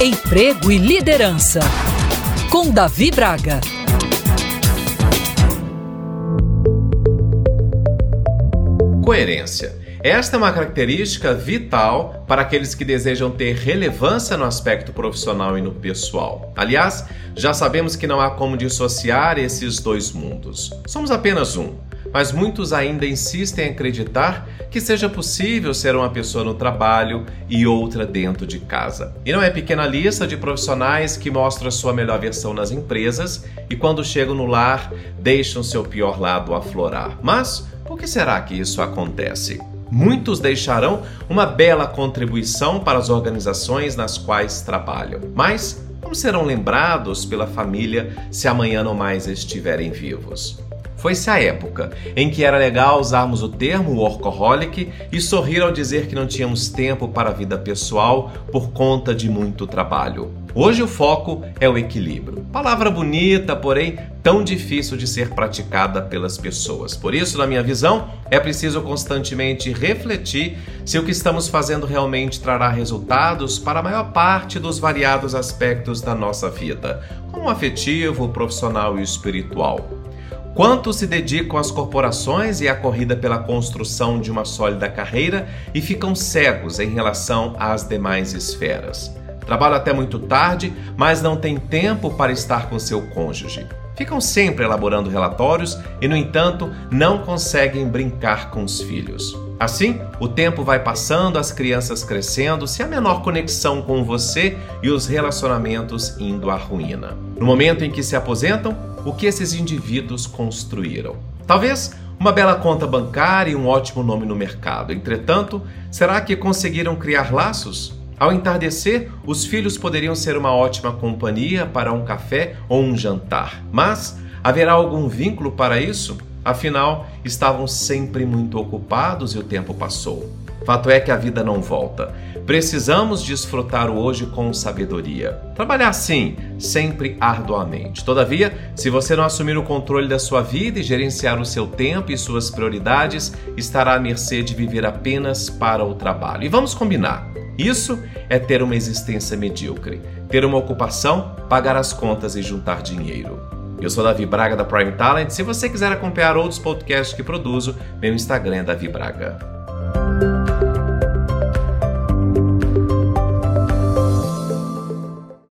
Emprego e Liderança, com Davi Braga. Coerência. Esta é uma característica vital para aqueles que desejam ter relevância no aspecto profissional e no pessoal. Aliás, já sabemos que não há como dissociar esses dois mundos. Somos apenas um mas muitos ainda insistem em acreditar que seja possível ser uma pessoa no trabalho e outra dentro de casa. E não é pequena lista de profissionais que mostram a sua melhor versão nas empresas e quando chegam no lar deixam seu pior lado aflorar. Mas por que será que isso acontece? Muitos deixarão uma bela contribuição para as organizações nas quais trabalham, mas como serão lembrados pela família se amanhã não mais estiverem vivos? Foi-se a época em que era legal usarmos o termo workaholic e sorrir ao dizer que não tínhamos tempo para a vida pessoal por conta de muito trabalho. Hoje o foco é o equilíbrio. Palavra bonita, porém tão difícil de ser praticada pelas pessoas. Por isso, na minha visão, é preciso constantemente refletir se o que estamos fazendo realmente trará resultados para a maior parte dos variados aspectos da nossa vida, como afetivo, profissional e espiritual. Quantos se dedicam às corporações e à corrida pela construção de uma sólida carreira e ficam cegos em relação às demais esferas? Trabalham até muito tarde, mas não têm tempo para estar com seu cônjuge. Ficam sempre elaborando relatórios e, no entanto, não conseguem brincar com os filhos. Assim, o tempo vai passando, as crianças crescendo, sem a menor conexão com você e os relacionamentos indo à ruína. No momento em que se aposentam, o que esses indivíduos construíram. Talvez uma bela conta bancária e um ótimo nome no mercado. Entretanto, será que conseguiram criar laços? Ao entardecer, os filhos poderiam ser uma ótima companhia para um café ou um jantar. Mas haverá algum vínculo para isso? Afinal, estavam sempre muito ocupados e o tempo passou. Fato é que a vida não volta. Precisamos desfrutar o hoje com sabedoria. Trabalhar sim, sempre arduamente. Todavia, se você não assumir o controle da sua vida e gerenciar o seu tempo e suas prioridades, estará à mercê de viver apenas para o trabalho. E vamos combinar. Isso é ter uma existência medíocre, ter uma ocupação, pagar as contas e juntar dinheiro. Eu sou Davi Braga da Prime Talent. Se você quiser acompanhar outros podcasts que produzo, meu Instagram é Davi Braga.